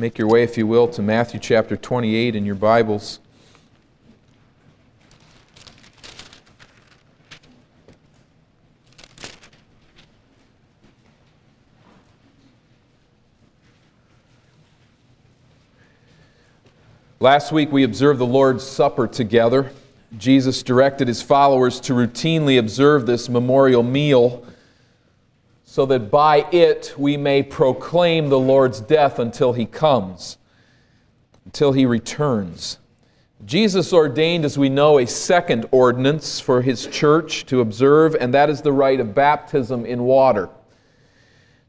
Make your way, if you will, to Matthew chapter 28 in your Bibles. Last week we observed the Lord's Supper together. Jesus directed his followers to routinely observe this memorial meal so that by it we may proclaim the Lord's death until he comes, until he returns. Jesus ordained, as we know, a second ordinance for his church to observe, and that is the rite of baptism in water.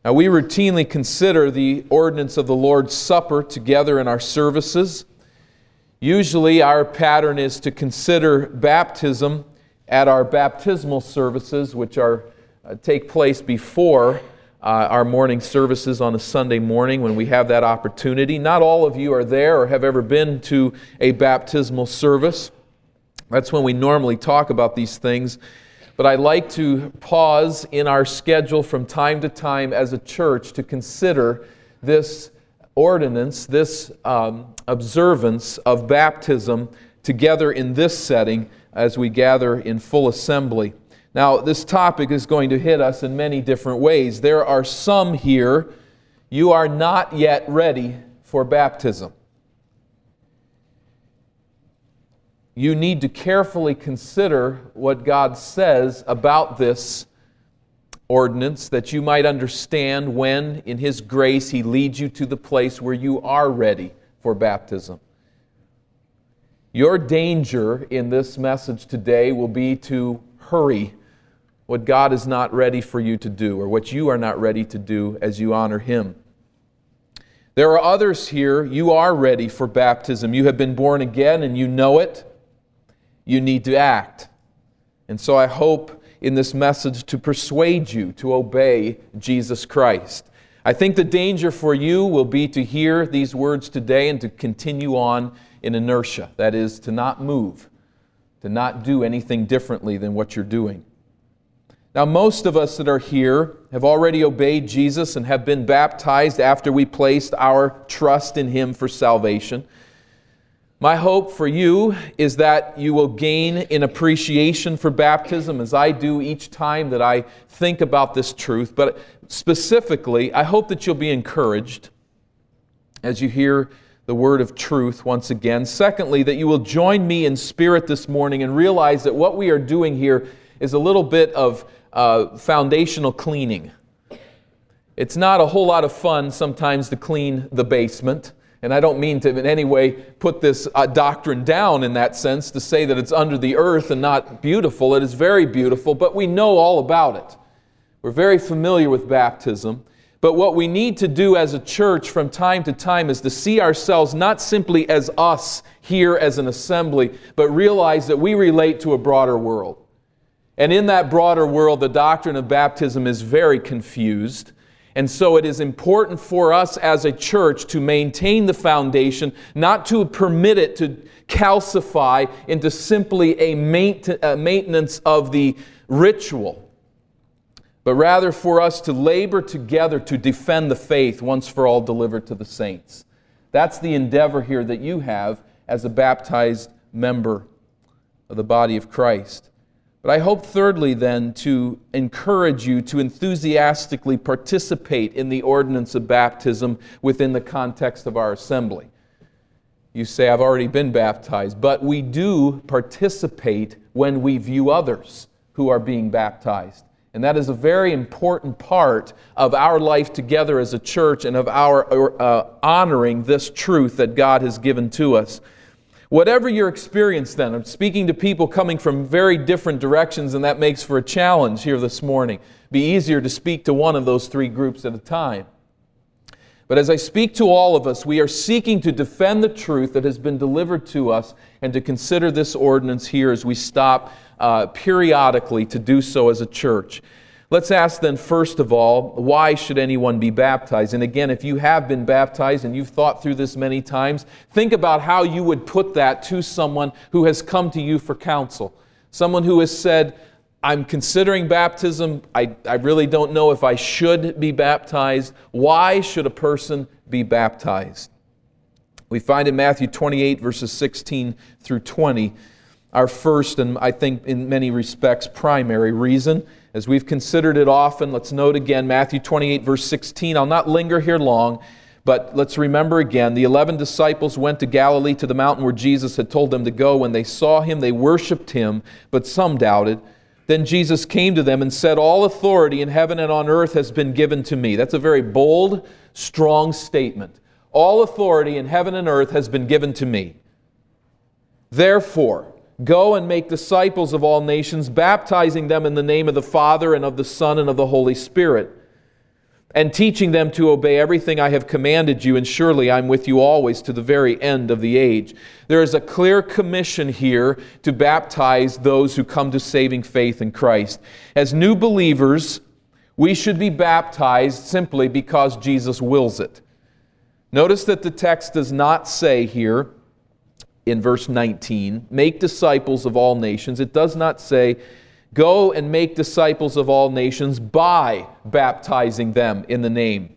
Now, we routinely consider the ordinance of the Lord's Supper together in our services. Usually, our pattern is to consider baptism at our baptismal services, which are take place before uh, our morning services on a Sunday morning when we have that opportunity. Not all of you are there or have ever been to a baptismal service. That's when we normally talk about these things. But I like to pause in our schedule from time to time as a church to consider this ordinance, this um, observance of baptism together in this setting as we gather in full assembly. Now, this topic is going to hit us in many different ways. There are some here, you are not yet ready for baptism. You need to carefully consider what God says about this ordinance that you might understand when, in His grace, He leads you to the place where you are ready for baptism. Your danger in this message today will be to hurry what God is not ready for you to do or what you are not ready to do as you honor Him. There are others here, you are ready for baptism. You have been born again and you know it. You need to act. And so I hope in this message to persuade you to obey Jesus Christ. I think the danger for you will be to hear these words today and to continue on in inertia. That is, to not move, to not do anything differently than what you're doing. Now, most of us that are here have already obeyed Jesus and have been baptized after we placed our trust in Him for salvation. My hope for you is that you will gain an appreciation for baptism as I do each time that I think about this truth. But specifically, I hope that you'll be encouraged as you hear the word of truth once again. Secondly, that you will join me in spirit this morning and realize that what we are doing here is a little bit of uh, foundational cleaning. It's not a whole lot of fun sometimes to clean the basement. And I don't mean to in any way put this uh, doctrine down in that sense to say that it's under the earth and not beautiful. It is very beautiful, but we know all about it. We're very familiar with baptism. But what we need to do as a church from time to time is to see ourselves not simply as us here as an assembly, but realize that we relate to a broader world. And in that broader world, the doctrine of baptism is very confused. And so it is important for us as a church to maintain the foundation, not to permit it to calcify into simply a maintenance of the ritual, but rather for us to labor together to defend the faith once for all delivered to the saints. That's the endeavor here that you have as a baptized member of the body of Christ. But I hope, thirdly, then, to encourage you to enthusiastically participate in the ordinance of baptism within the context of our assembly. You say, I've already been baptized, but we do participate when we view others who are being baptized. And that is a very important part of our life together as a church and of our uh, honoring this truth that God has given to us. Whatever your experience, then, I'm speaking to people coming from very different directions, and that makes for a challenge here this morning. Be easier to speak to one of those three groups at a time. But as I speak to all of us, we are seeking to defend the truth that has been delivered to us and to consider this ordinance here as we stop uh, periodically to do so as a church. Let's ask then, first of all, why should anyone be baptized? And again, if you have been baptized and you've thought through this many times, think about how you would put that to someone who has come to you for counsel. Someone who has said, I'm considering baptism. I, I really don't know if I should be baptized. Why should a person be baptized? We find in Matthew 28, verses 16 through 20, our first and I think in many respects primary reason. As we've considered it often, let's note again Matthew 28, verse 16. I'll not linger here long, but let's remember again the 11 disciples went to Galilee to the mountain where Jesus had told them to go. When they saw him, they worshiped him, but some doubted. Then Jesus came to them and said, All authority in heaven and on earth has been given to me. That's a very bold, strong statement. All authority in heaven and earth has been given to me. Therefore, go and make disciples of all nations, baptizing them in the name of the Father and of the Son and of the Holy Spirit, and teaching them to obey everything I have commanded you, and surely I'm with you always to the very end of the age. There is a clear commission here to baptize those who come to saving faith in Christ. As new believers, we should be baptized simply because Jesus wills it. Notice that the text does not say here in verse 19, make disciples of all nations. It does not say, go and make disciples of all nations by baptizing them in the name.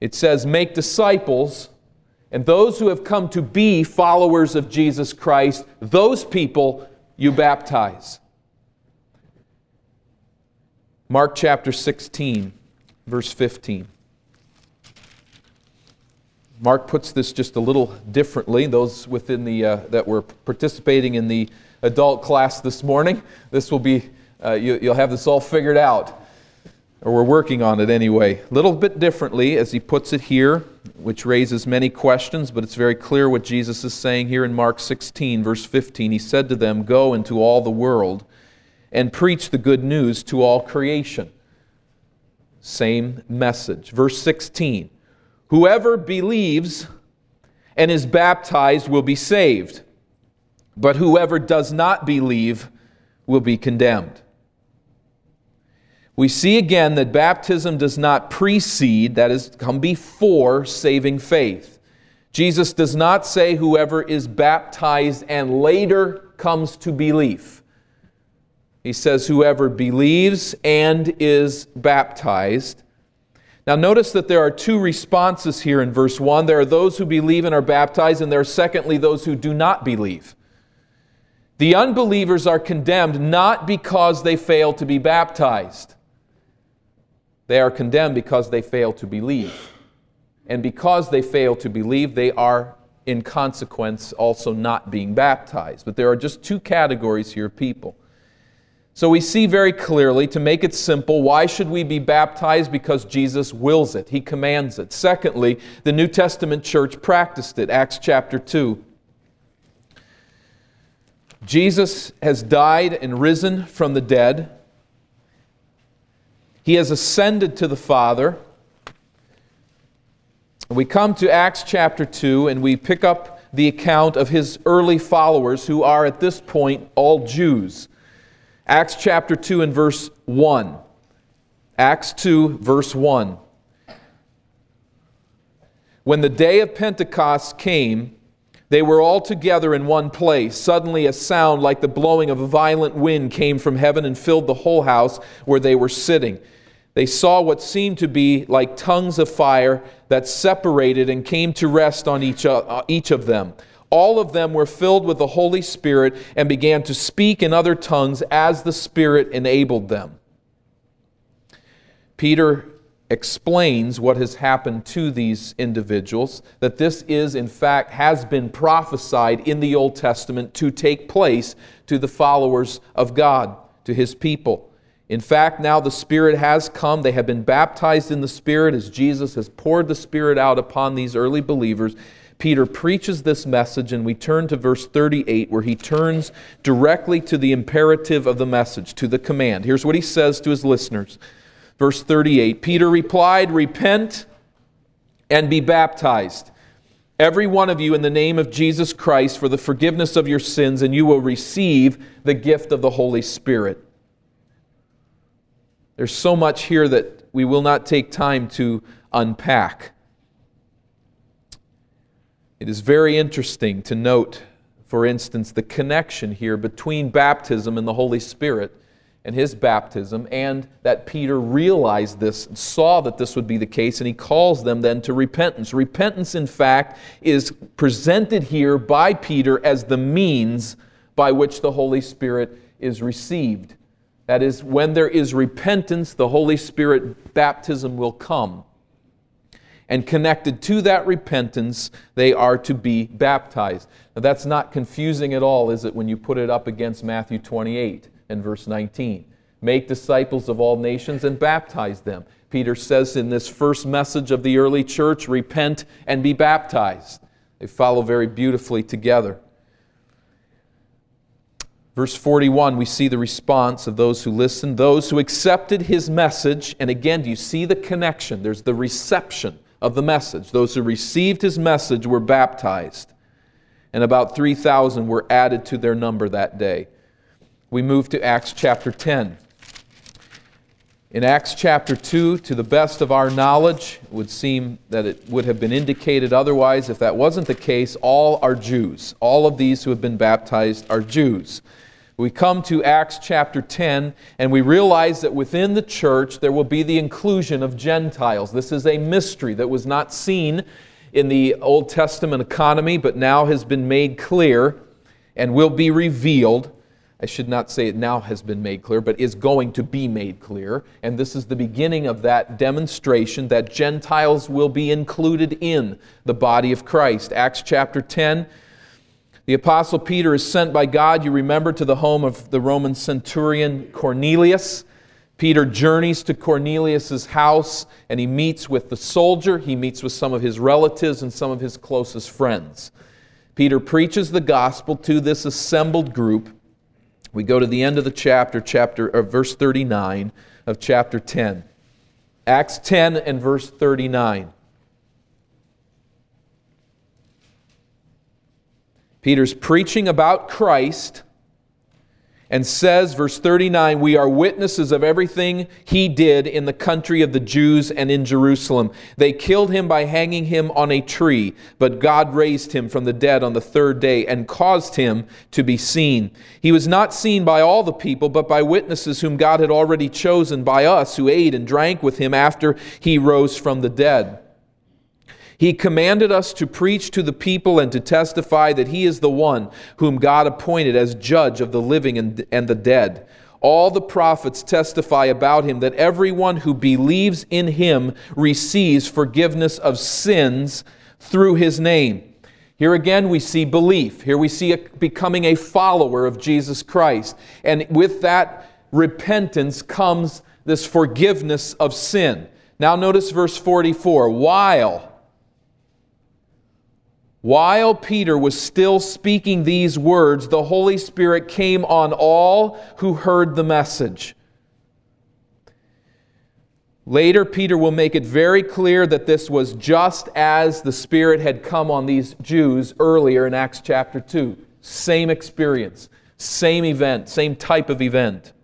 It says, make disciples, and those who have come to be followers of Jesus Christ, those people you baptize. Mark chapter 16, verse 15. Mark puts this just a little differently. Those within the uh, that were participating in the adult class this morning, this will be uh, you, you'll have this all figured out, or we're working on it anyway. A little bit differently, as he puts it here, which raises many questions, but it's very clear what Jesus is saying here in Mark 16, verse 15. He said to them, "Go into all the world and preach the good news to all creation." Same message. Verse 16. Whoever believes and is baptized will be saved, but whoever does not believe will be condemned. We see again that baptism does not precede, that is, come before saving faith. Jesus does not say whoever is baptized and later comes to belief. He says whoever believes and is baptized. Now, notice that there are two responses here in verse 1. There are those who believe and are baptized, and there are, secondly, those who do not believe. The unbelievers are condemned not because they fail to be baptized, they are condemned because they fail to believe. And because they fail to believe, they are, in consequence, also not being baptized. But there are just two categories here of people. So we see very clearly, to make it simple, why should we be baptized? Because Jesus wills it, He commands it. Secondly, the New Testament church practiced it. Acts chapter 2. Jesus has died and risen from the dead. He has ascended to the Father. We come to Acts chapter 2 and we pick up the account of his early followers who are at this point all Jews. Acts chapter 2 and verse 1. Acts 2, verse 1. When the day of Pentecost came, they were all together in one place. Suddenly, a sound like the blowing of a violent wind came from heaven and filled the whole house where they were sitting. They saw what seemed to be like tongues of fire that separated and came to rest on each, uh, each of them all of them were filled with the Holy Spirit and began to speak in other tongues as the Spirit enabled them. Peter explains what has happened to these individuals, that this is, in fact, has been prophesied in the Old Testament to take place to the followers of God, to his people. In fact, now the Spirit has come. They have been baptized in the Spirit as Jesus has poured the Spirit out upon these early believers. Peter preaches this message, and we turn to verse 38, where he turns directly to the imperative of the message, to the command. Here's what he says to his listeners. Verse 38 Peter replied, Repent and be baptized, every one of you, in the name of Jesus Christ, for the forgiveness of your sins, and you will receive the gift of the Holy Spirit. There's so much here that we will not take time to unpack. It is very interesting to note, for instance, the connection here between baptism and the Holy Spirit and his baptism, and that Peter realized this, saw that this would be the case, and he calls them then to repentance. Repentance, in fact, is presented here by Peter as the means by which the Holy Spirit is received. That is, when there is repentance, the Holy Spirit baptism will come. And connected to that repentance, they are to be baptized. Now, that's not confusing at all, is it, when you put it up against Matthew 28 and verse 19? Make disciples of all nations and baptize them. Peter says in this first message of the early church, repent and be baptized. They follow very beautifully together. Verse 41, we see the response of those who listened, those who accepted his message. And again, do you see the connection? There's the reception of the message. Those who received his message were baptized, and about 3,000 were added to their number that day. We move to Acts chapter 10. In Acts chapter 2, to the best of our knowledge, it would seem that it would have been indicated otherwise. If that wasn't the case, all are Jews. All of these who have been baptized are Jews. We come to Acts chapter 10 and we realize that within the church there will be the inclusion of Gentiles. This is a mystery that was not seen in the Old Testament economy, but now has been made clear and will be revealed. I should not say it now has been made clear, but is going to be made clear. And this is the beginning of that demonstration that Gentiles will be included in the body of Christ. Acts chapter 10 the Apostle Peter is sent by God, you remember, to the home of the Roman centurion Cornelius. Peter journeys to Cornelius' house and he meets with the soldier, he meets with some of his relatives and some of his closest friends. Peter preaches the gospel to this assembled group. We go to the end of the chapter, chapter or verse 39 of chapter 10. Acts 10 and verse 39. Peter's preaching about Christ and says, verse 39, we are witnesses of everything he did in the country of the Jews and in Jerusalem. They killed him by hanging him on a tree, but God raised him from the dead on the third day and caused him to be seen. He was not seen by all the people, but by witnesses whom God had already chosen by us, who ate and drank with him after he rose from the dead. He commanded us to preach to the people and to testify that He is the one whom God appointed as judge of the living and, and the dead. All the prophets testify about Him that everyone who believes in Him receives forgiveness of sins through His name. Here again, we see belief. Here we see a, becoming a follower of Jesus Christ. And with that repentance comes this forgiveness of sin. Now, notice verse 44 while while Peter was still speaking these words, the Holy Spirit came on all who heard the message. Later, Peter will make it very clear that this was just as the Spirit had come on these Jews earlier in Acts chapter 2. Same experience, same event, same type of event.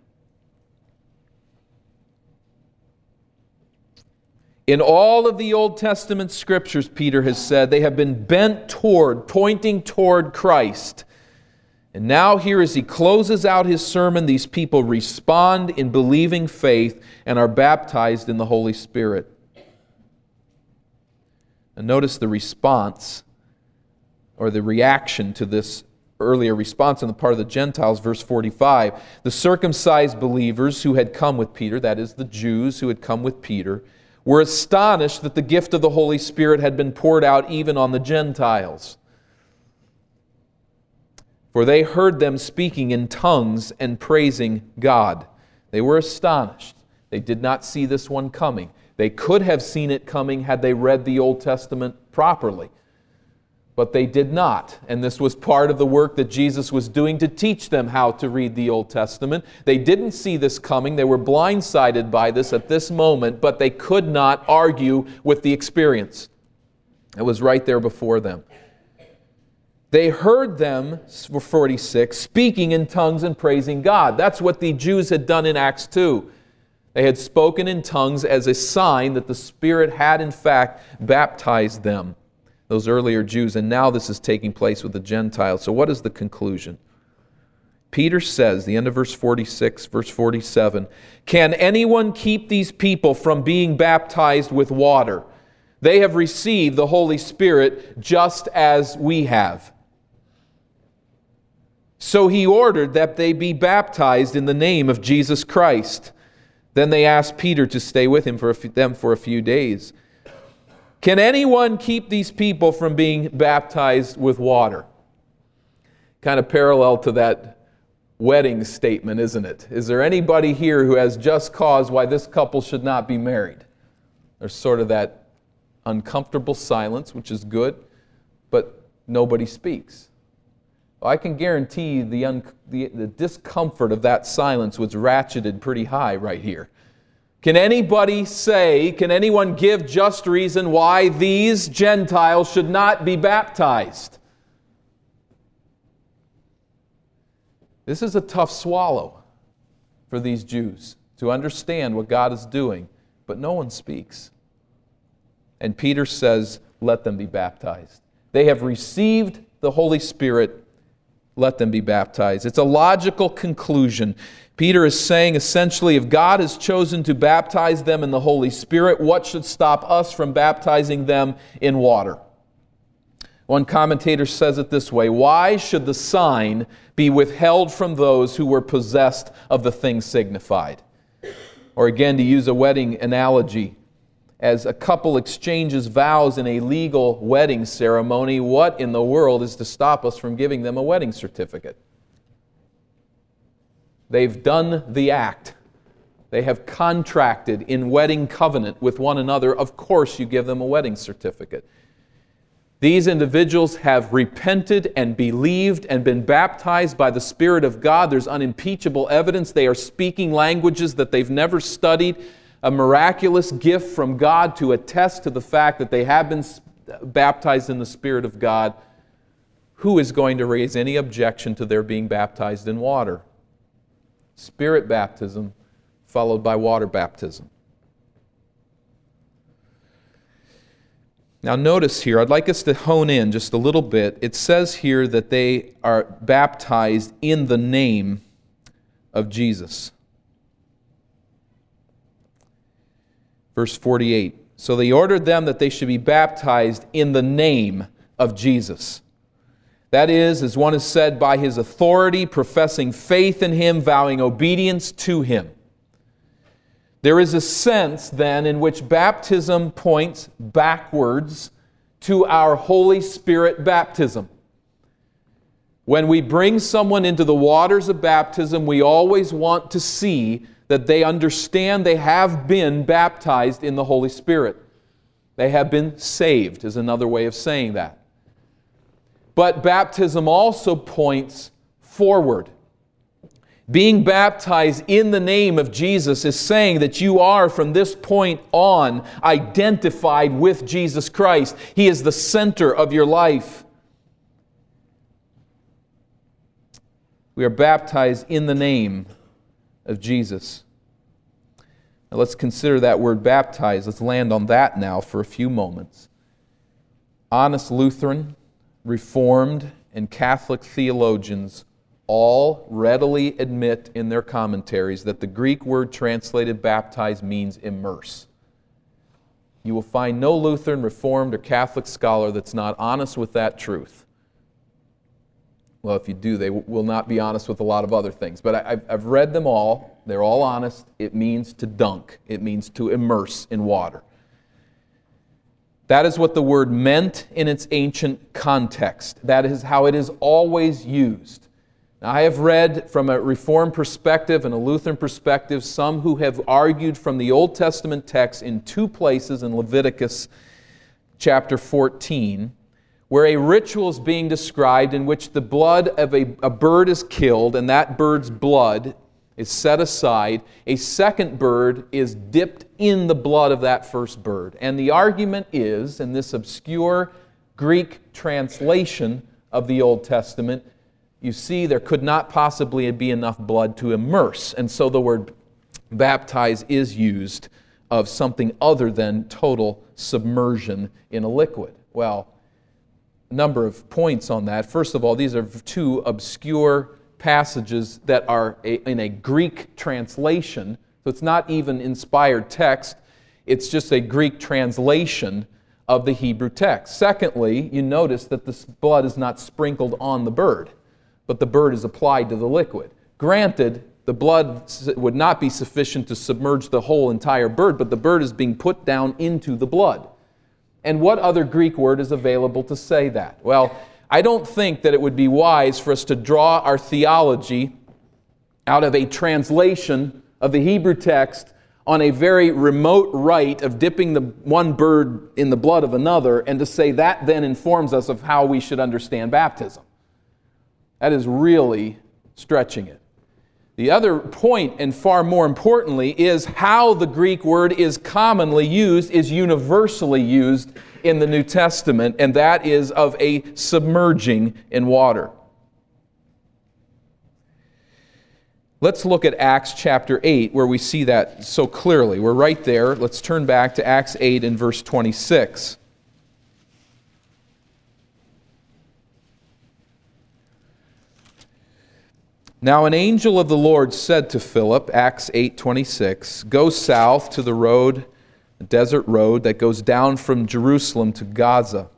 In all of the Old Testament scriptures, Peter has said, they have been bent toward, pointing toward Christ. And now, here as he closes out his sermon, these people respond in believing faith and are baptized in the Holy Spirit. And notice the response or the reaction to this earlier response on the part of the Gentiles, verse 45. The circumcised believers who had come with Peter, that is, the Jews who had come with Peter, were astonished that the gift of the Holy Spirit had been poured out even on the Gentiles. For they heard them speaking in tongues and praising God. They were astonished. They did not see this one coming. They could have seen it coming had they read the Old Testament properly but they did not. And this was part of the work that Jesus was doing to teach them how to read the Old Testament. They didn't see this coming. They were blindsided by this at this moment, but they could not argue with the experience. It was right there before them. They heard them, 46, speaking in tongues and praising God. That's what the Jews had done in Acts 2. They had spoken in tongues as a sign that the Spirit had, in fact, baptized them those earlier Jews, and now this is taking place with the Gentiles. So, what is the conclusion? Peter says, the end of verse 46, verse 47, Can anyone keep these people from being baptized with water? They have received the Holy Spirit just as we have. So he ordered that they be baptized in the name of Jesus Christ. Then they asked Peter to stay with him for few, them for a few days. Can anyone keep these people from being baptized with water? Kind of parallel to that wedding statement, isn't it? Is there anybody here who has just cause why this couple should not be married? There's sort of that uncomfortable silence, which is good, but nobody speaks. I can guarantee the, un- the, the discomfort of that silence was ratcheted pretty high right here. Can anybody say, can anyone give just reason why these Gentiles should not be baptized? This is a tough swallow for these Jews to understand what God is doing, but no one speaks. And Peter says, Let them be baptized. They have received the Holy Spirit, let them be baptized. It's a logical conclusion. Peter is saying essentially if God has chosen to baptize them in the Holy Spirit, what should stop us from baptizing them in water? One commentator says it this way Why should the sign be withheld from those who were possessed of the thing signified? Or again, to use a wedding analogy, as a couple exchanges vows in a legal wedding ceremony, what in the world is to stop us from giving them a wedding certificate? They've done the act. They have contracted in wedding covenant with one another. Of course, you give them a wedding certificate. These individuals have repented and believed and been baptized by the Spirit of God. There's unimpeachable evidence. They are speaking languages that they've never studied. A miraculous gift from God to attest to the fact that they have been baptized in the Spirit of God. Who is going to raise any objection to their being baptized in water? Spirit baptism followed by water baptism. Now, notice here, I'd like us to hone in just a little bit. It says here that they are baptized in the name of Jesus. Verse 48 So they ordered them that they should be baptized in the name of Jesus. That is, as one has said, by his authority, professing faith in him, vowing obedience to him. There is a sense then in which baptism points backwards to our Holy Spirit baptism. When we bring someone into the waters of baptism, we always want to see that they understand they have been baptized in the Holy Spirit. They have been saved, is another way of saying that. But baptism also points forward. Being baptized in the name of Jesus is saying that you are from this point on identified with Jesus Christ. He is the center of your life. We are baptized in the name of Jesus. Now let's consider that word baptized. Let's land on that now for a few moments. Honest Lutheran, Reformed, and Catholic theologians all readily admit in their commentaries that the Greek word translated baptize means immerse. You will find no Lutheran, Reformed, or Catholic scholar that's not honest with that truth. Well, if you do, they will not be honest with a lot of other things. But I, have read them all. They're all honest. It means to dunk, it means to immerse in water. That is what the word meant in its ancient context. That is how it is always used. Now, I have read from a Reformed perspective and a Lutheran perspective some who have argued from the Old Testament text in two places in Leviticus chapter 14 where a ritual is being described in which the blood of a, a bird is killed and that bird's blood is set aside. A second bird is dipped in the blood of that first bird. And the argument is, in this obscure Greek translation of the Old Testament, you see, there could not possibly be enough blood to immerse. And so the word baptize is used of something other than total submersion in a liquid. Well, a number of points on that. First of all, these are two obscure passages that are a, in a Greek translation. So it's not even inspired text, it's just a Greek translation of the Hebrew text. Secondly, you notice that the blood is not sprinkled on the bird, but the bird is applied to the liquid. Granted, the blood would not be sufficient to submerge the whole entire bird, but the bird is being put down into the blood. And what other Greek word is available to say that? Well, I don't think that it would be wise for us to draw our theology out of a translation of the Hebrew text on a very remote rite of dipping the one bird in the blood of another and to say that then informs us of how we should understand baptism. That is really stretching it. The other point, and far more importantly, is how the Greek word is commonly used, is universally used in the New Testament, and that is of a submerging in water. Let's look at Acts chapter 8, where we see that so clearly. We're right there. Let's turn back to Acts 8 and verse 26. Now an angel of the Lord said to Philip, Acts 8:26, "Go south to the road, the desert road that goes down from Jerusalem to Gaza."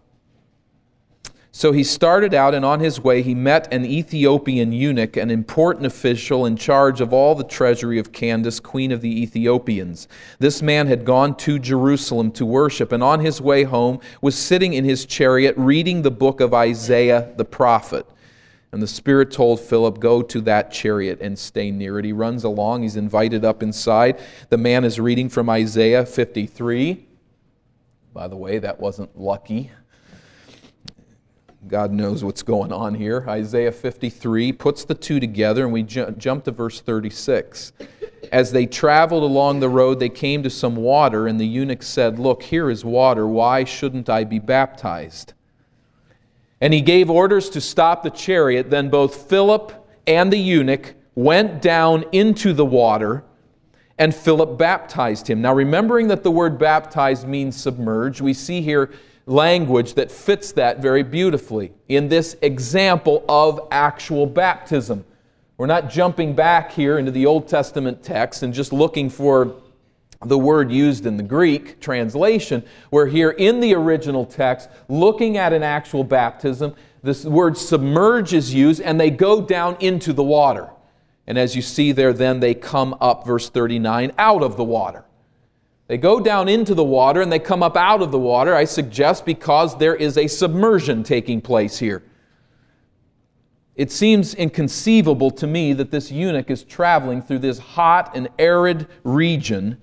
So he started out, and on his way he met an Ethiopian eunuch, an important official in charge of all the treasury of Candace, queen of the Ethiopians. This man had gone to Jerusalem to worship, and on his way home was sitting in his chariot reading the book of Isaiah the prophet. And the Spirit told Philip, Go to that chariot and stay near it. He runs along, he's invited up inside. The man is reading from Isaiah 53. By the way, that wasn't lucky. God knows what's going on here. Isaiah 53 puts the two together, and we ju- jump to verse 36. As they traveled along the road, they came to some water, and the eunuch said, Look, here is water. Why shouldn't I be baptized? And he gave orders to stop the chariot. Then both Philip and the eunuch went down into the water, and Philip baptized him. Now, remembering that the word baptized means submerge, we see here language that fits that very beautifully in this example of actual baptism. We're not jumping back here into the Old Testament text and just looking for the word used in the Greek translation, where here in the original text, looking at an actual baptism, this word submerge is used and they go down into the water. And as you see there, then they come up, verse 39, out of the water. They go down into the water and they come up out of the water, I suggest, because there is a submersion taking place here. It seems inconceivable to me that this eunuch is traveling through this hot and arid region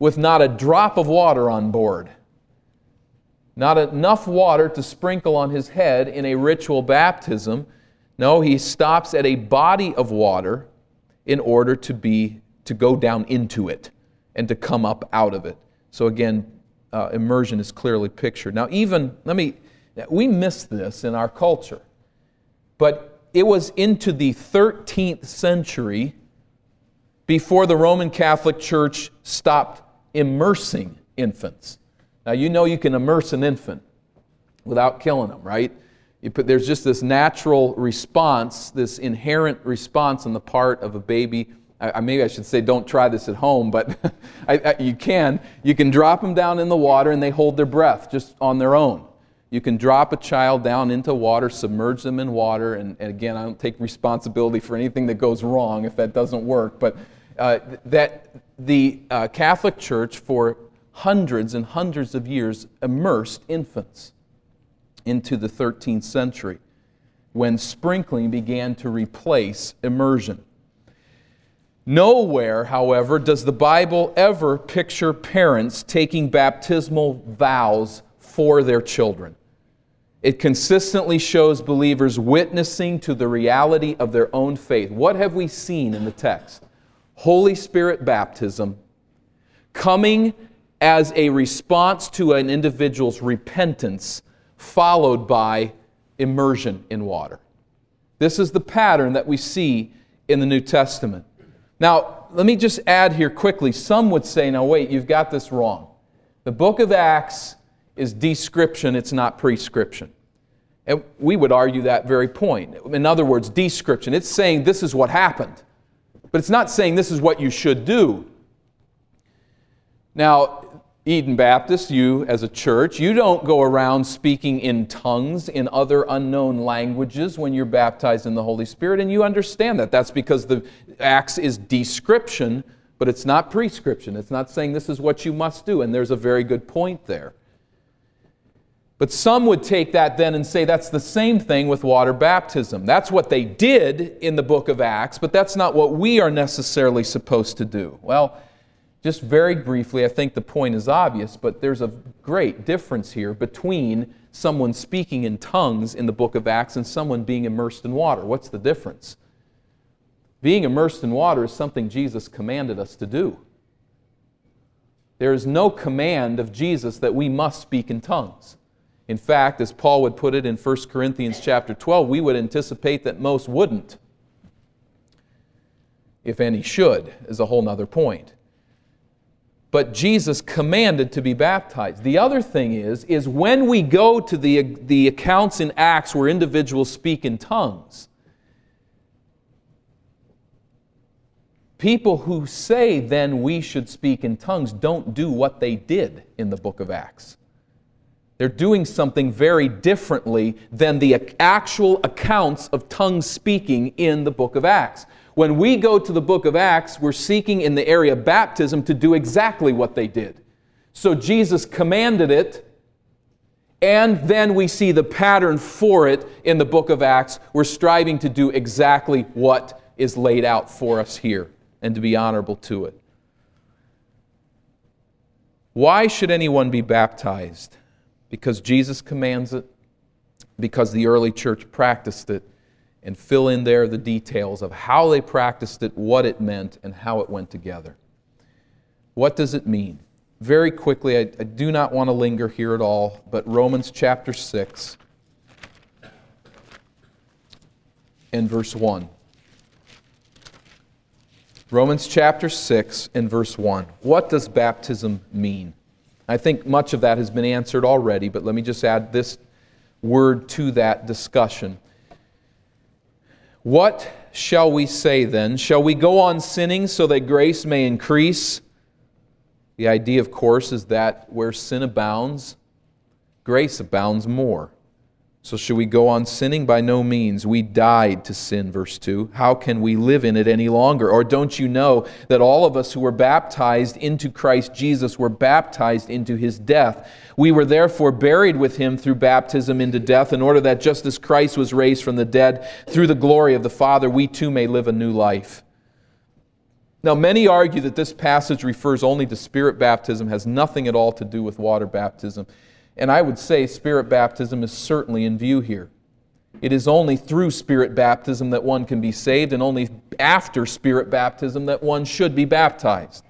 with not a drop of water on board, not enough water to sprinkle on his head in a ritual baptism. No, he stops at a body of water in order to be to go down into it and to come up out of it. So again, uh, immersion is clearly pictured. Now, even let me we miss this in our culture, but it was into the 13th century before the Roman Catholic Church stopped immersing infants. Now, you know you can immerse an infant without killing them, right? Put, there's just this natural response, this inherent response on the part of a baby. I, maybe I should say don't try this at home, but I, I, you can. You can drop them down in the water and they hold their breath just on their own. You can drop a child down into water, submerge them in water, and, and again, I don't take responsibility for anything that goes wrong if that doesn't work, but uh, that the uh, Catholic Church for hundreds and hundreds of years immersed infants into the 13th century when sprinkling began to replace immersion. Nowhere, however, does the Bible ever picture parents taking baptismal vows for their children. It consistently shows believers witnessing to the reality of their own faith. What have we seen in the text? Holy Spirit baptism coming as a response to an individual's repentance, followed by immersion in water. This is the pattern that we see in the New Testament. Now, let me just add here quickly. Some would say, now wait, you've got this wrong. The book of Acts is description, it's not prescription. And we would argue that very point. In other words, description. It's saying this is what happened, but it's not saying this is what you should do. Now, Eden Baptist, you as a church, you don't go around speaking in tongues in other unknown languages when you're baptized in the Holy Spirit, and you understand that. That's because the Acts is description, but it's not prescription. It's not saying this is what you must do, and there's a very good point there. But some would take that then and say that's the same thing with water baptism. That's what they did in the book of Acts, but that's not what we are necessarily supposed to do. Well, just very briefly, I think the point is obvious, but there's a great difference here between someone speaking in tongues in the book of Acts and someone being immersed in water. What's the difference? Being immersed in water is something Jesus commanded us to do. There is no command of Jesus that we must speak in tongues. In fact, as Paul would put it in 1 Corinthians chapter 12, we would anticipate that most wouldn't. If any should, is a whole nother point but Jesus commanded to be baptized. The other thing is, is when we go to the, the accounts in Acts where individuals speak in tongues, people who say then we should speak in tongues don't do what they did in the book of Acts. They're doing something very differently than the actual accounts of tongue speaking in the book of Acts. When we go to the book of Acts, we're seeking in the area of baptism to do exactly what they did. So Jesus commanded it, and then we see the pattern for it in the book of Acts. We're striving to do exactly what is laid out for us here and to be honorable to it. Why should anyone be baptized? Because Jesus commands it, because the early church practiced it, and fill in there the details of how they practiced it, what it meant, and how it went together. What does it mean? Very quickly, I, I do not want to linger here at all, but Romans chapter 6 and verse 1. Romans chapter 6 and verse 1. What does baptism mean? I think much of that has been answered already, but let me just add this word to that discussion. What shall we say then? Shall we go on sinning so that grace may increase? The idea, of course, is that where sin abounds, grace abounds more. So, should we go on sinning? By no means. We died to sin, verse 2. How can we live in it any longer? Or don't you know that all of us who were baptized into Christ Jesus were baptized into his death? We were therefore buried with him through baptism into death, in order that just as Christ was raised from the dead through the glory of the Father, we too may live a new life. Now, many argue that this passage refers only to spirit baptism, has nothing at all to do with water baptism. And I would say spirit baptism is certainly in view here. It is only through spirit baptism that one can be saved, and only after spirit baptism that one should be baptized.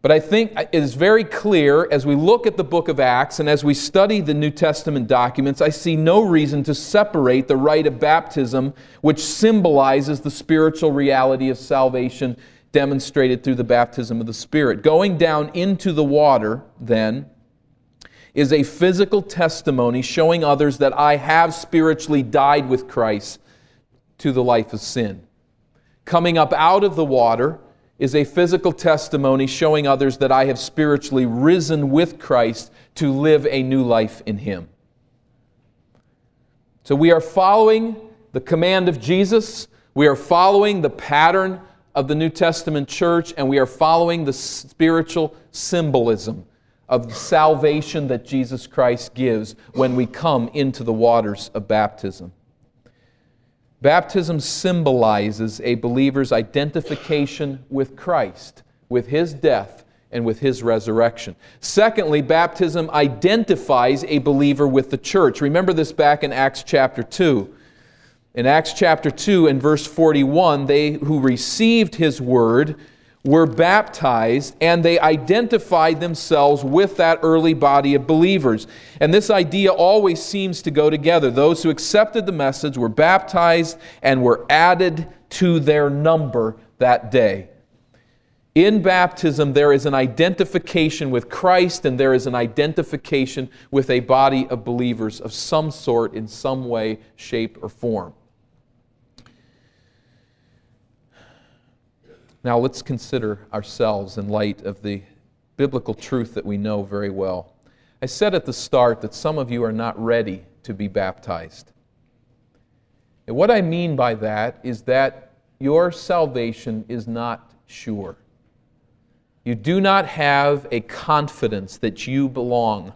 But I think it is very clear as we look at the book of Acts and as we study the New Testament documents, I see no reason to separate the rite of baptism, which symbolizes the spiritual reality of salvation demonstrated through the baptism of the Spirit. Going down into the water, then, is a physical testimony showing others that I have spiritually died with Christ to the life of sin. Coming up out of the water is a physical testimony showing others that I have spiritually risen with Christ to live a new life in Him. So we are following the command of Jesus, we are following the pattern of the New Testament church, and we are following the spiritual symbolism of the salvation that Jesus Christ gives when we come into the waters of baptism. Baptism symbolizes a believer's identification with Christ, with his death, and with his resurrection. Secondly, baptism identifies a believer with the church. Remember this back in Acts chapter 2. In Acts chapter 2 and verse 41, they who received his word were baptized and they identified themselves with that early body of believers. And this idea always seems to go together. Those who accepted the message were baptized and were added to their number that day. In baptism, there is an identification with Christ and there is an identification with a body of believers of some sort, in some way, shape, or form. Now, let's consider ourselves in light of the biblical truth that we know very well. I said at the start that some of you are not ready to be baptized. And what I mean by that is that your salvation is not sure. You do not have a confidence that you belong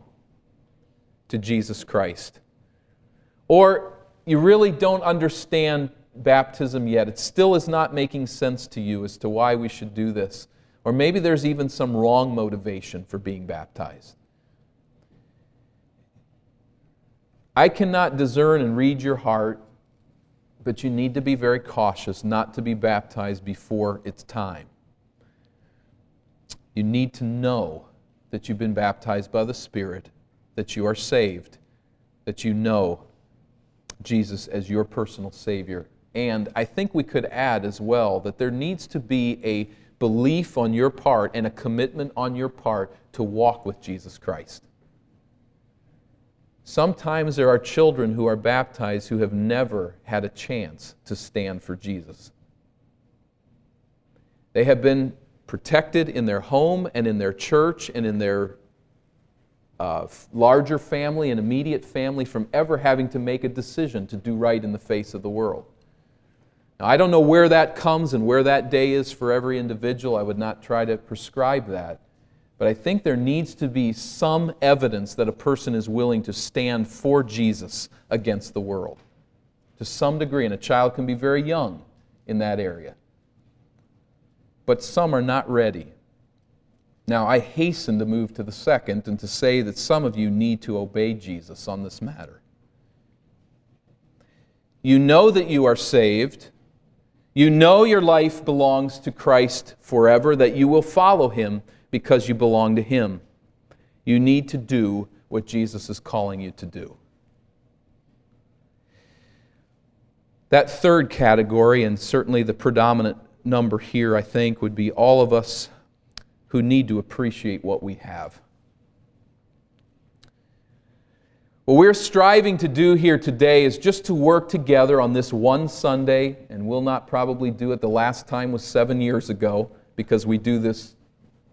to Jesus Christ. Or you really don't understand baptism yet. It still is not making sense to you as to why we should do this. Or maybe there's even some wrong motivation for being baptized. I cannot discern and read your heart, but you need to be very cautious not to be baptized before it's time. You need to know that you've been baptized by the Spirit, that you are saved, that you know Jesus as your personal Savior. And I think we could add as well that there needs to be a belief on your part and a commitment on your part to walk with Jesus Christ. Sometimes there are children who are baptized who have never had a chance to stand for Jesus. They have been protected in their home and in their church and in their uh, larger family and immediate family from ever having to make a decision to do right in the face of the world. Now, I don't know where that comes and where that day is for every individual. I would not try to prescribe that. But I think there needs to be some evidence that a person is willing to stand for Jesus against the world to some degree. And a child can be very young in that area. But some are not ready. Now, I hasten to move to the second and to say that some of you need to obey Jesus on this matter. You know that you are saved. You know your life belongs to Christ forever, that you will follow him because you belong to Him. You need to do what Jesus is calling you to do. That third category, and certainly the predominant number here, I think, would be all of us who need to appreciate what we have. What we're striving to do here today is just to work together on this one Sunday, and we'll not probably do it. The last time was seven years ago because we do this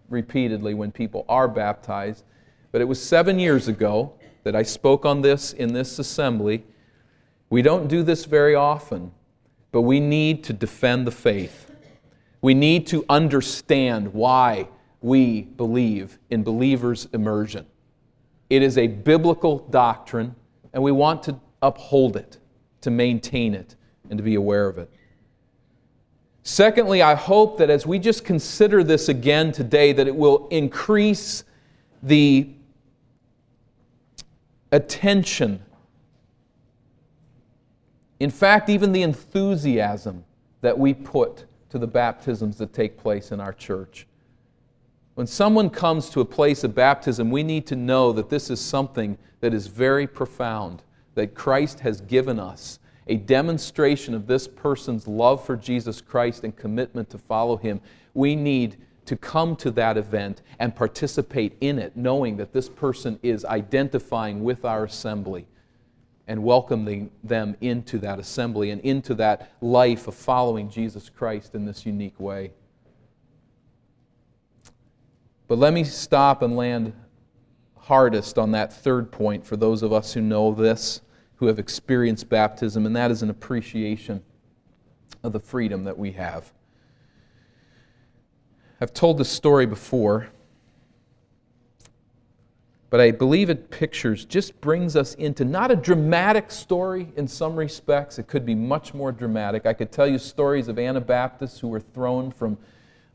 repeatedly when people are baptized. But it was seven years ago that I spoke on this in this assembly. We don't do this very often, but we need to defend the faith. We need to understand why we believe in believers' immersion. It is a biblical doctrine, and we want to uphold it, to maintain it, and to be aware of it. Secondly, I hope that as we just consider this again today, that it will increase the attention, in fact, even the enthusiasm that we put to the baptisms that take place in our church. When someone comes to a place of baptism, we need to know that this is something that is very profound, that Christ has given us a demonstration of this person's love for Jesus Christ and commitment to follow him, we need to come to that event and participate in it, knowing that this person is identifying with our assembly and welcoming them into that assembly and into that life of following Jesus Christ in this unique way. But let me stop and land hardest on that third point for those of us who know this who have experienced baptism, and that is an appreciation of the freedom that we have. I've told this story before, but I believe it pictures, just brings us into not a dramatic story in some respects. It could be much more dramatic. I could tell you stories of Anabaptists who were thrown from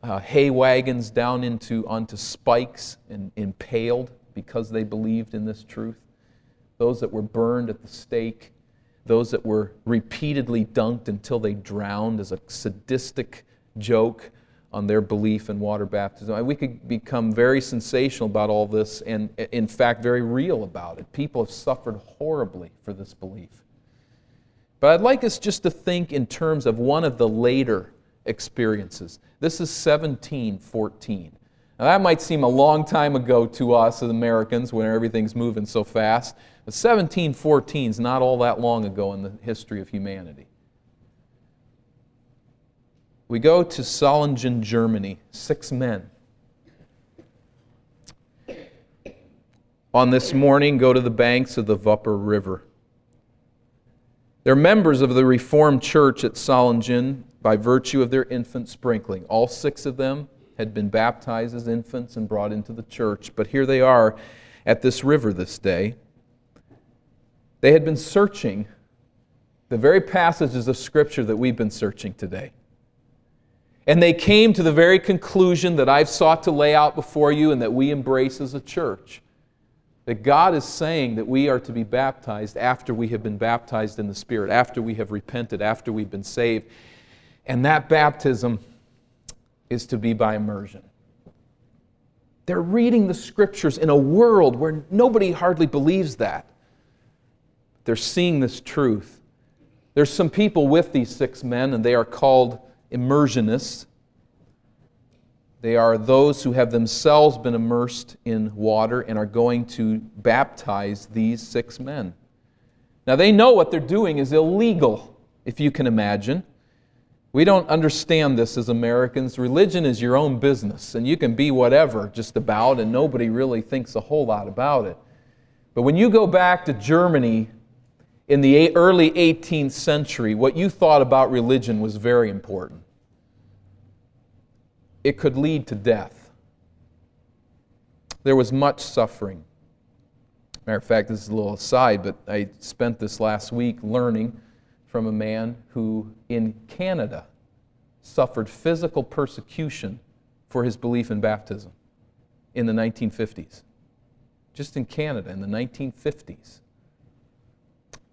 uh, hay wagons down into onto spikes and impaled because they believed in this truth those that were burned at the stake, those that were repeatedly dunked until they drowned as a sadistic joke on their belief in water baptism. We could become very sensational about all this and, in fact, very real about it. People have suffered horribly for this belief. But I'd like us just to think in terms of one of the later experiences. This is 1714. Now, that might seem a long time ago to us as Americans when everything's moving so fast, but 1714 is not all that long ago in the history of humanity. We go to Solingen, Germany, six men. On this morning, go to the banks of the Wupper River. They're members of the Reformed Church at Solingen by virtue of their infant sprinkling. All six of them had been baptized as infants and brought into the church, but here they are at this river this day. They had been searching the very passages of Scripture that we've been searching today. And they came to the very conclusion that I've sought to lay out before you and that we embrace as a church. That God is saying that we are to be baptized after we have been baptized in the Spirit, after we have repented, after we've been saved. And that baptism is to be by immersion. They're reading the scriptures in a world where nobody hardly believes that. They're seeing this truth. There's some people with these six men, and they are called immersionists. They are those who have themselves been immersed in water and are going to baptize these six men. Now, they know what they're doing is illegal, if you can imagine. We don't understand this as Americans. Religion is your own business, and you can be whatever just about, and nobody really thinks a whole lot about it. But when you go back to Germany in the early 18th century, what you thought about religion was very important. It could lead to death. There was much suffering. Matter of fact, this is a little aside, but I spent this last week learning from a man who, in Canada, suffered physical persecution for his belief in baptism in the 1950s. Just in Canada in the 1950s.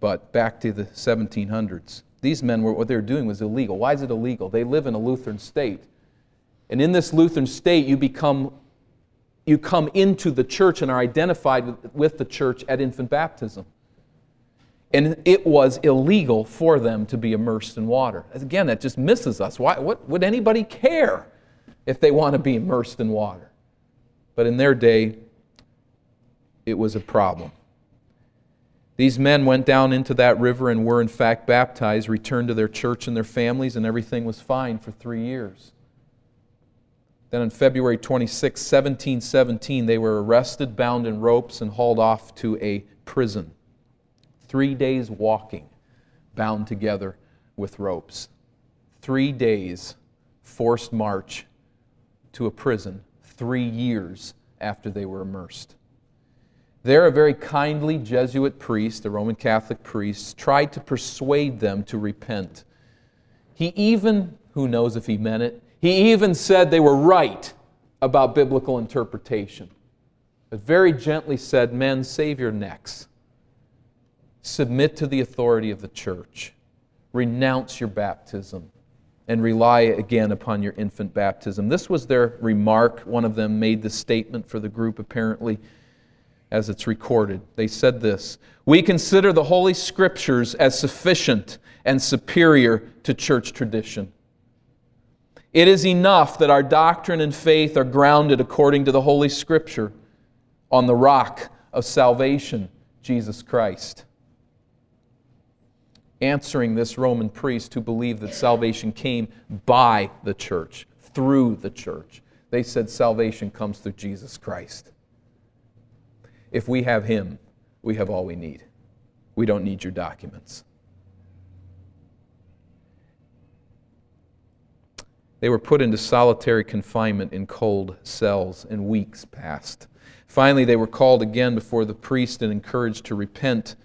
But back to the 1700s. These men were, what they were doing was illegal. Why is it illegal? They live in a Lutheran state. And in this Lutheran state, you become you come into the church and are identified with, the church at infant baptism. And it was illegal for them to be immersed in water. Again, that just misses us. Why, what, would anybody care if they want to be immersed in water? But in their day, it was a problem. These men went down into that river and were, in fact, baptized, returned to their church and their families, and everything was fine for three years. Then on February 26, 1717, they were arrested, bound in ropes, and hauled off to a prison three days walking, bound together with ropes. Three days forced march to a prison, three years after they were immersed. There, a very kindly Jesuit priest, a Roman Catholic priest, tried to persuade them to repent. He even, who knows if he meant it, he even said they were right about biblical interpretation, but very gently said, Men, save your necks submit to the authority of the church, renounce your baptism, and rely again upon your infant baptism. This was their remark. One of them made the statement for the group, apparently, as it's recorded. They said this We consider the Holy Scriptures as sufficient and superior to church tradition. It is enough that our doctrine and faith are grounded according to the Holy Scripture on the rock of salvation, Jesus Christ answering this Roman priest who believed that salvation came by the church, through the church. They said salvation comes through Jesus Christ. If we have Him, we have all we need. We don't need your documents. They were put into solitary confinement in cold cells, and weeks passed. Finally, they were called again before the priest and encouraged to repent.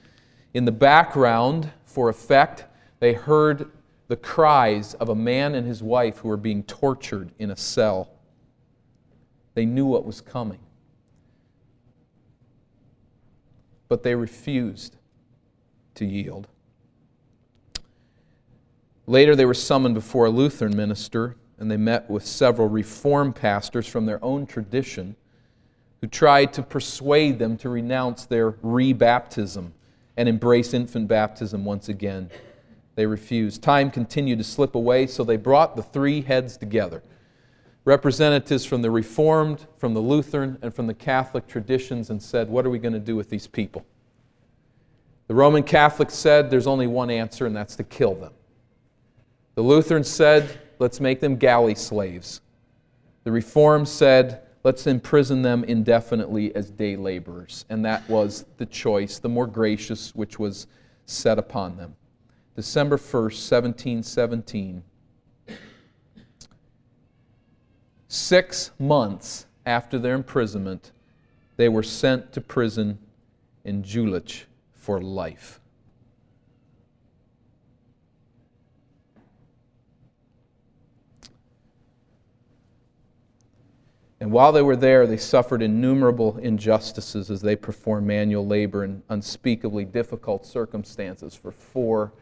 In the background, for effect, they heard the cries of a man and his wife who were being tortured in a cell. They knew what was coming. But they refused to yield. Later, they were summoned before a Lutheran minister, and they met with several Reformed pastors from their own tradition who tried to persuade them to renounce their rebaptism and embrace infant baptism once again. They refused. Time continued to slip away, so they brought the three heads together representatives from the Reformed, from the Lutheran, and from the Catholic traditions and said, What are we going to do with these people? The Roman Catholics said there's only one answer, and that's to kill them. The Lutherans said, Let's make them galley slaves. The Reformed said, Let's imprison them indefinitely as day laborers. And that was the choice, the more gracious, which was set upon them. December 1st, 1717 Six months after their imprisonment, they were sent to prison in Jülich for life. And while they were there, they suffered innumerable injustices as they performed manual labor in unspeakably difficult circumstances for four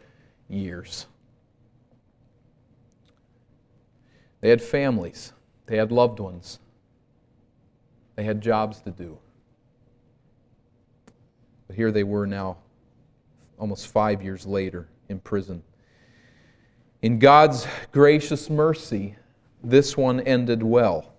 years. They had families. They had loved ones. They had jobs to do. But here they were now, almost five years later, in prison. In God's gracious mercy, this one ended well,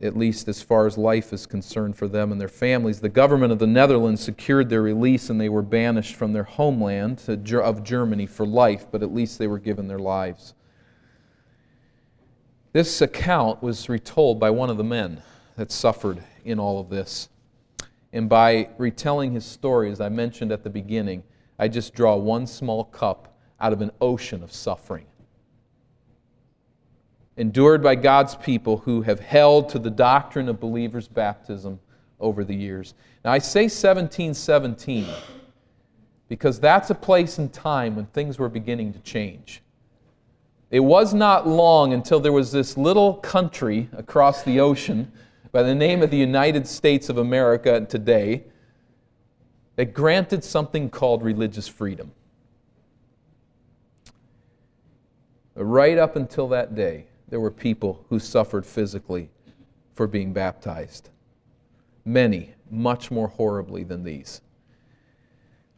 at least as far as life is concerned for them and their families. The government of the Netherlands secured their release and they were banished from their homeland of Germany for life, but at least they were given their lives. This account was retold by one of the men that suffered in all of this. And by retelling his story, as I mentioned at the beginning, I just draw one small cup out of an ocean of suffering. Endured by God's people who have held to the doctrine of believers' baptism over the years. Now, I say 1717 because that's a place and time when things were beginning to change. It was not long until there was this little country across the ocean by the name of the United States of America today that granted something called religious freedom. Right up until that day, there were people who suffered physically for being baptized. Many, much more horribly than these.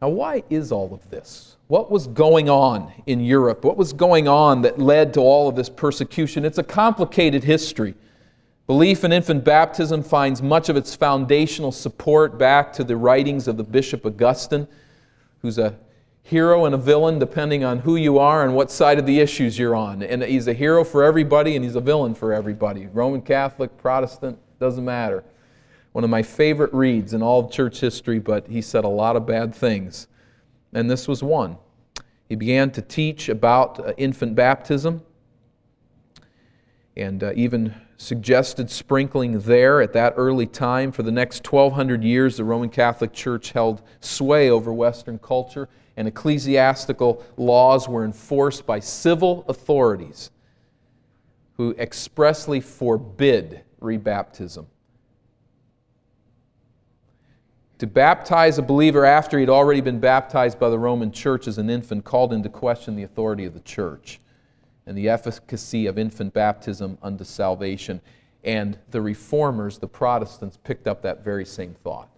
Now, why is all of this? What was going on in Europe? What was going on that led to all of this persecution? It's a complicated history. Belief in infant baptism finds much of its foundational support back to the writings of the Bishop Augustine, who's a hero and a villain depending on who you are and what side of the issues you're on. And he's a hero for everybody and he's a villain for everybody. Roman Catholic, Protestant, doesn't matter one of my favorite reads in all of church history, but he said a lot of bad things. And this was one. He began to teach about uh, infant baptism and uh, even suggested sprinkling there at that early time. For the next 1,200 years, the Roman Catholic Church held sway over Western culture, and ecclesiastical laws were enforced by civil authorities who expressly forbid rebaptism. To baptize a believer after he'd already been baptized by the Roman church as an infant called into question the authority of the church and the efficacy of infant baptism unto salvation. And the reformers, the Protestants, picked up that very same thought,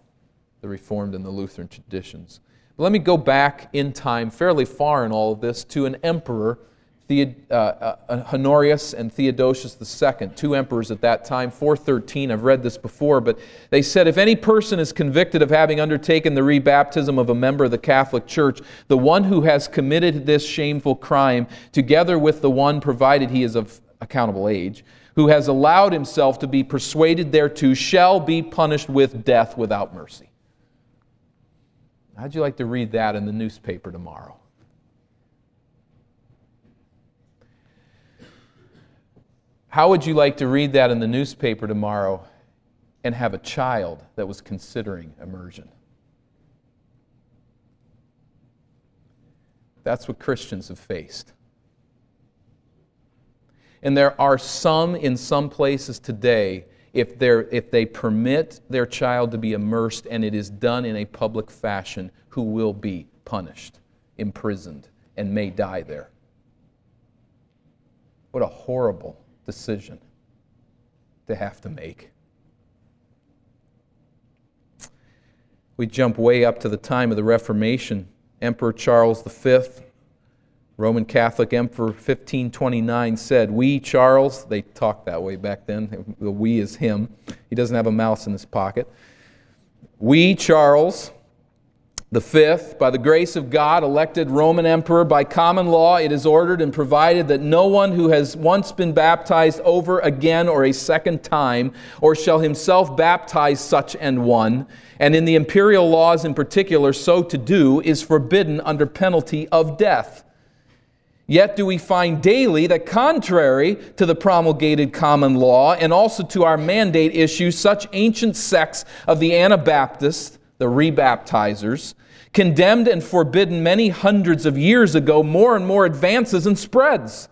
the Reformed and the Lutheran traditions. Let me go back in time, fairly far in all of this, to an emperor Theod, uh, uh, Honorius and Theodosius II, two emperors at that time, 413. I've read this before, but they said if any person is convicted of having undertaken the rebaptism of a member of the Catholic Church, the one who has committed this shameful crime, together with the one, provided he is of accountable age, who has allowed himself to be persuaded thereto, shall be punished with death without mercy. How'd you like to read that in the newspaper tomorrow? How would you like to read that in the newspaper tomorrow and have a child that was considering immersion? That's what Christians have faced. And there are some in some places today, if, if they permit their child to be immersed and it is done in a public fashion, who will be punished, imprisoned, and may die there. What a horrible decision to have to make. We jump way up to the time of the Reformation. Emperor Charles V, Roman Catholic Emperor 1529 said, We, Charles, they talked that way back then, the we is him. He doesn't have a mouse in his pocket. We, Charles, the fifth, by the grace of God, elected Roman emperor, by common law, it is ordered and provided that no one who has once been baptized over again or a second time, or shall himself baptize such an one, and in the imperial laws in particular, so to do, is forbidden under penalty of death. Yet do we find daily that, contrary to the promulgated common law and also to our mandate issue, such ancient sects of the Anabaptists, the rebaptizers, condemned and forbidden many hundreds of years ago, more and more advances and spreads.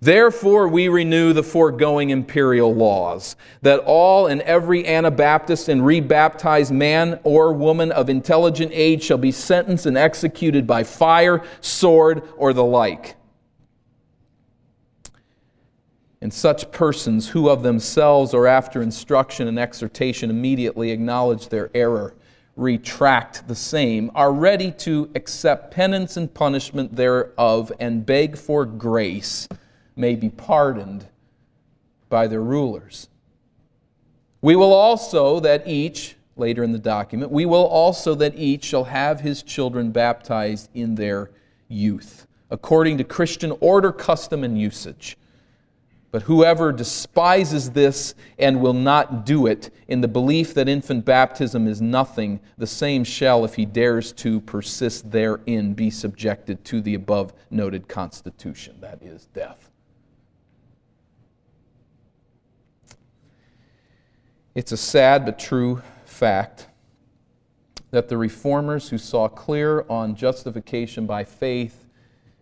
Therefore, we renew the foregoing imperial laws, that all and every Anabaptist and rebaptized man or woman of intelligent age shall be sentenced and executed by fire, sword, or the like. And such persons who of themselves or after instruction and exhortation immediately acknowledge their error retract the same, are ready to accept penance and punishment thereof and beg for grace, may be pardoned by their rulers. We will also that each, later in the document, we will also that each shall have his children baptized in their youth, according to Christian order, custom, and usage but whoever despises this and will not do it, in the belief that infant baptism is nothing, the same shall, if he dares to persist therein, be subjected to the above noted constitution that is, death. It's a sad but true fact that the reformers who saw clear on justification by faith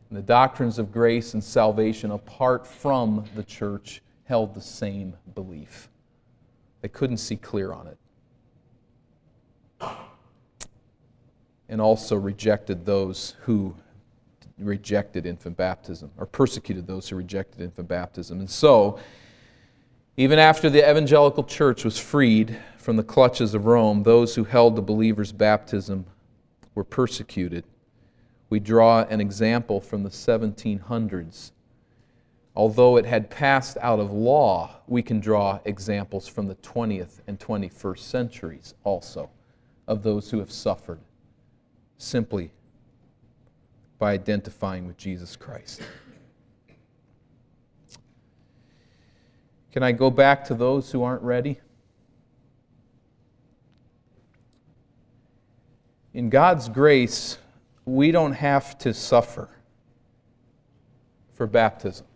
and the doctrines of grace and salvation apart from the church held the same belief. They couldn't see clear on it. And also rejected those who rejected infant baptism, or persecuted those who rejected infant baptism. And so, even after the evangelical church was freed from the clutches of Rome, those who held the believer's baptism were persecuted we draw an example from the 1700s. Although it had passed out of law, we can draw examples from the 20th and 21st centuries also of those who have suffered simply by identifying with Jesus Christ. Can I go back to those who aren't ready? In God's grace, we don't have to suffer for baptism.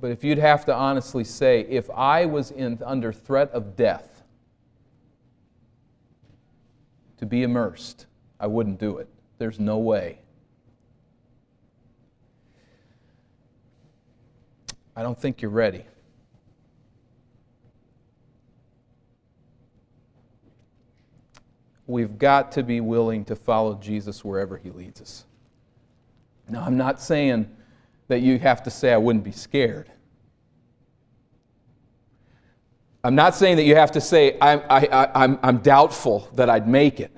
But if you'd have to honestly say, if I was in, under threat of death to be immersed, I wouldn't do it. There's no way. I don't think you're ready. we've got to be willing to follow Jesus wherever he leads us. Now, I'm not saying that you have to say, I wouldn't be scared. I'm not saying that you have to say, I, I, I'm, I'm doubtful that I'd make it.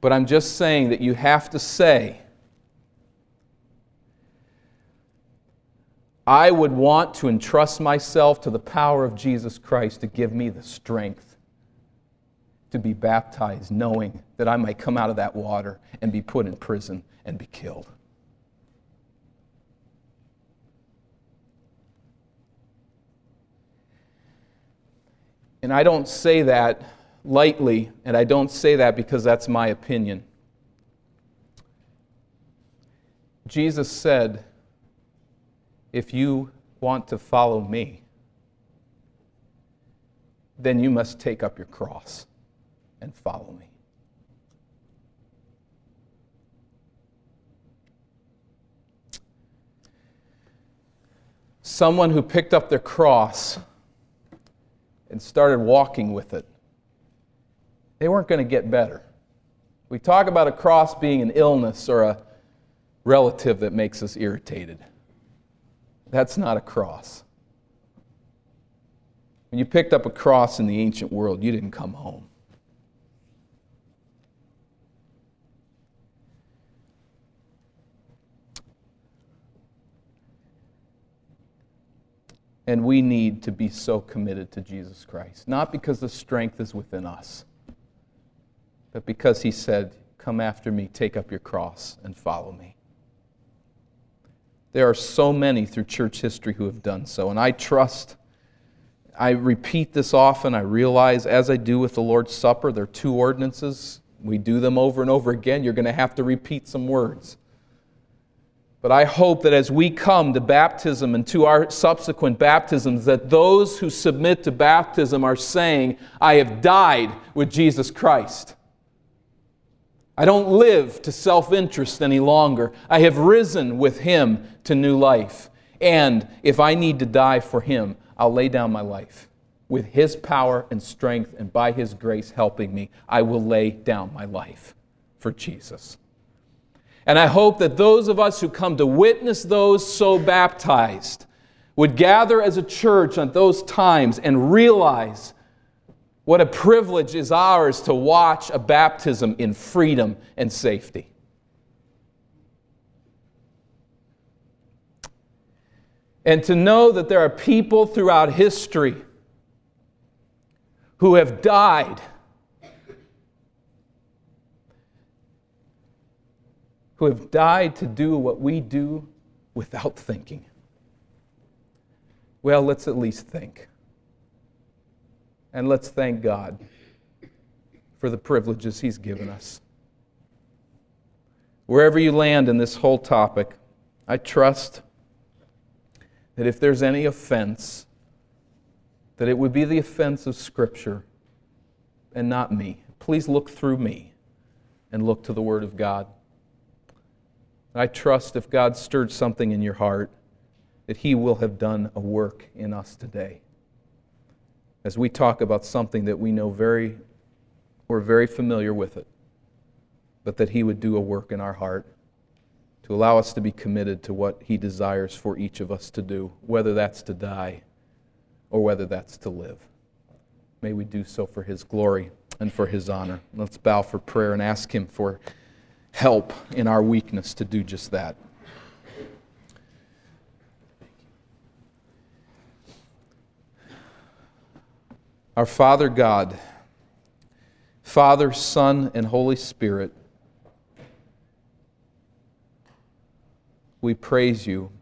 But I'm just saying that you have to say, I would want to entrust myself to the power of Jesus Christ to give me the strength to be baptized, knowing that I might come out of that water and be put in prison and be killed. And I don't say that lightly, and I don't say that because that's my opinion. Jesus said, If you want to follow me, then you must take up your cross and follow me. Someone who picked up their cross and started walking with it, they weren't going to get better. We talk about a cross being an illness or a relative that makes us irritated. That's not a cross. When you picked up a cross in the ancient world, you didn't come home. And we need to be so committed to Jesus Christ, not because the strength is within us, but because He said, Come after me, take up your cross, and follow me. There are so many through church history who have done so, and I trust. I repeat this often. I realize, as I do with the Lord's Supper, there are two ordinances. We do them over and over again. You're going to have to repeat some words. But I hope that as we come to baptism and to our subsequent baptisms, that those who submit to baptism are saying, I have died with Jesus Christ. I don't live to self interest any longer. I have risen with Him to new life. And if I need to die for Him, I'll lay down my life. With His power and strength and by His grace helping me, I will lay down my life for Jesus. And I hope that those of us who come to witness those so baptized would gather as a church at those times and realize what a privilege is ours to watch a baptism in freedom and safety. And to know that there are people throughout history who have died who have died to do what we do without thinking. Well, let's at least think. And let's thank God for the privileges He's given us. Wherever you land in this whole topic, I trust that if there's any offense, that it would be the offense of Scripture and not me. Please look through me and look to the Word of God. I trust if God stirred something in your heart, that He will have done a work in us today. As we talk about something that we know very, we're very familiar with it, but that He would do a work in our heart to allow us to be committed to what He desires for each of us to do, whether that's to die or whether that's to live. May we do so for His glory and for His honor. Let's bow for prayer and ask Him for help in our weakness to do just that. Our Father God, Father, Son, and Holy Spirit, we praise you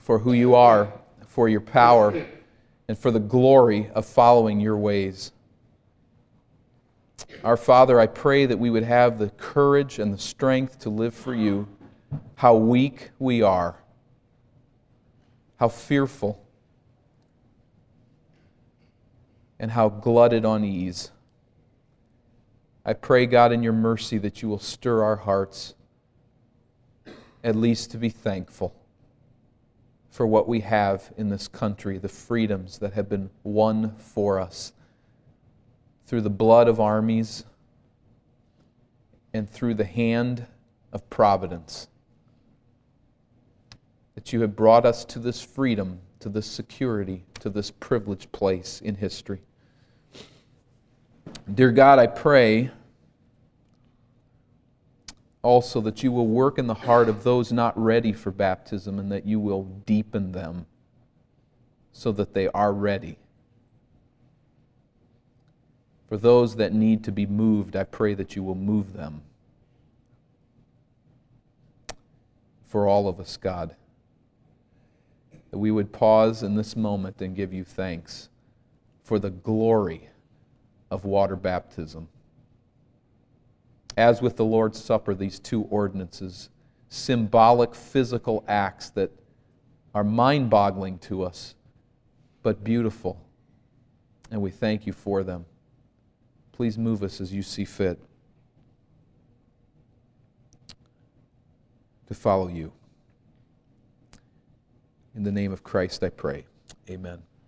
for who you are, for your power, and for the glory of following your ways. Our Father, I pray that we would have the courage and the strength to live for you. How weak we are, how fearful, and how glutted on ease. I pray, God, in your mercy, that you will stir our hearts, at least to be thankful for what we have in this country, the freedoms that have been won for us through the blood of armies and through the hand of providence. That you have brought us to this freedom, to this security, to this privileged place in history. Dear God, I pray also that you will work in the heart of those not ready for baptism and that you will deepen them so that they are ready. For those that need to be moved, I pray that you will move them. For all of us, God, that we would pause in this moment and give you thanks for the glory of water baptism. As with the Lord's Supper, these two ordinances, symbolic physical acts that are mind boggling to us, but beautiful. And we thank you for them. Please move us as you see fit to follow you. In the name of Christ, I pray. Amen.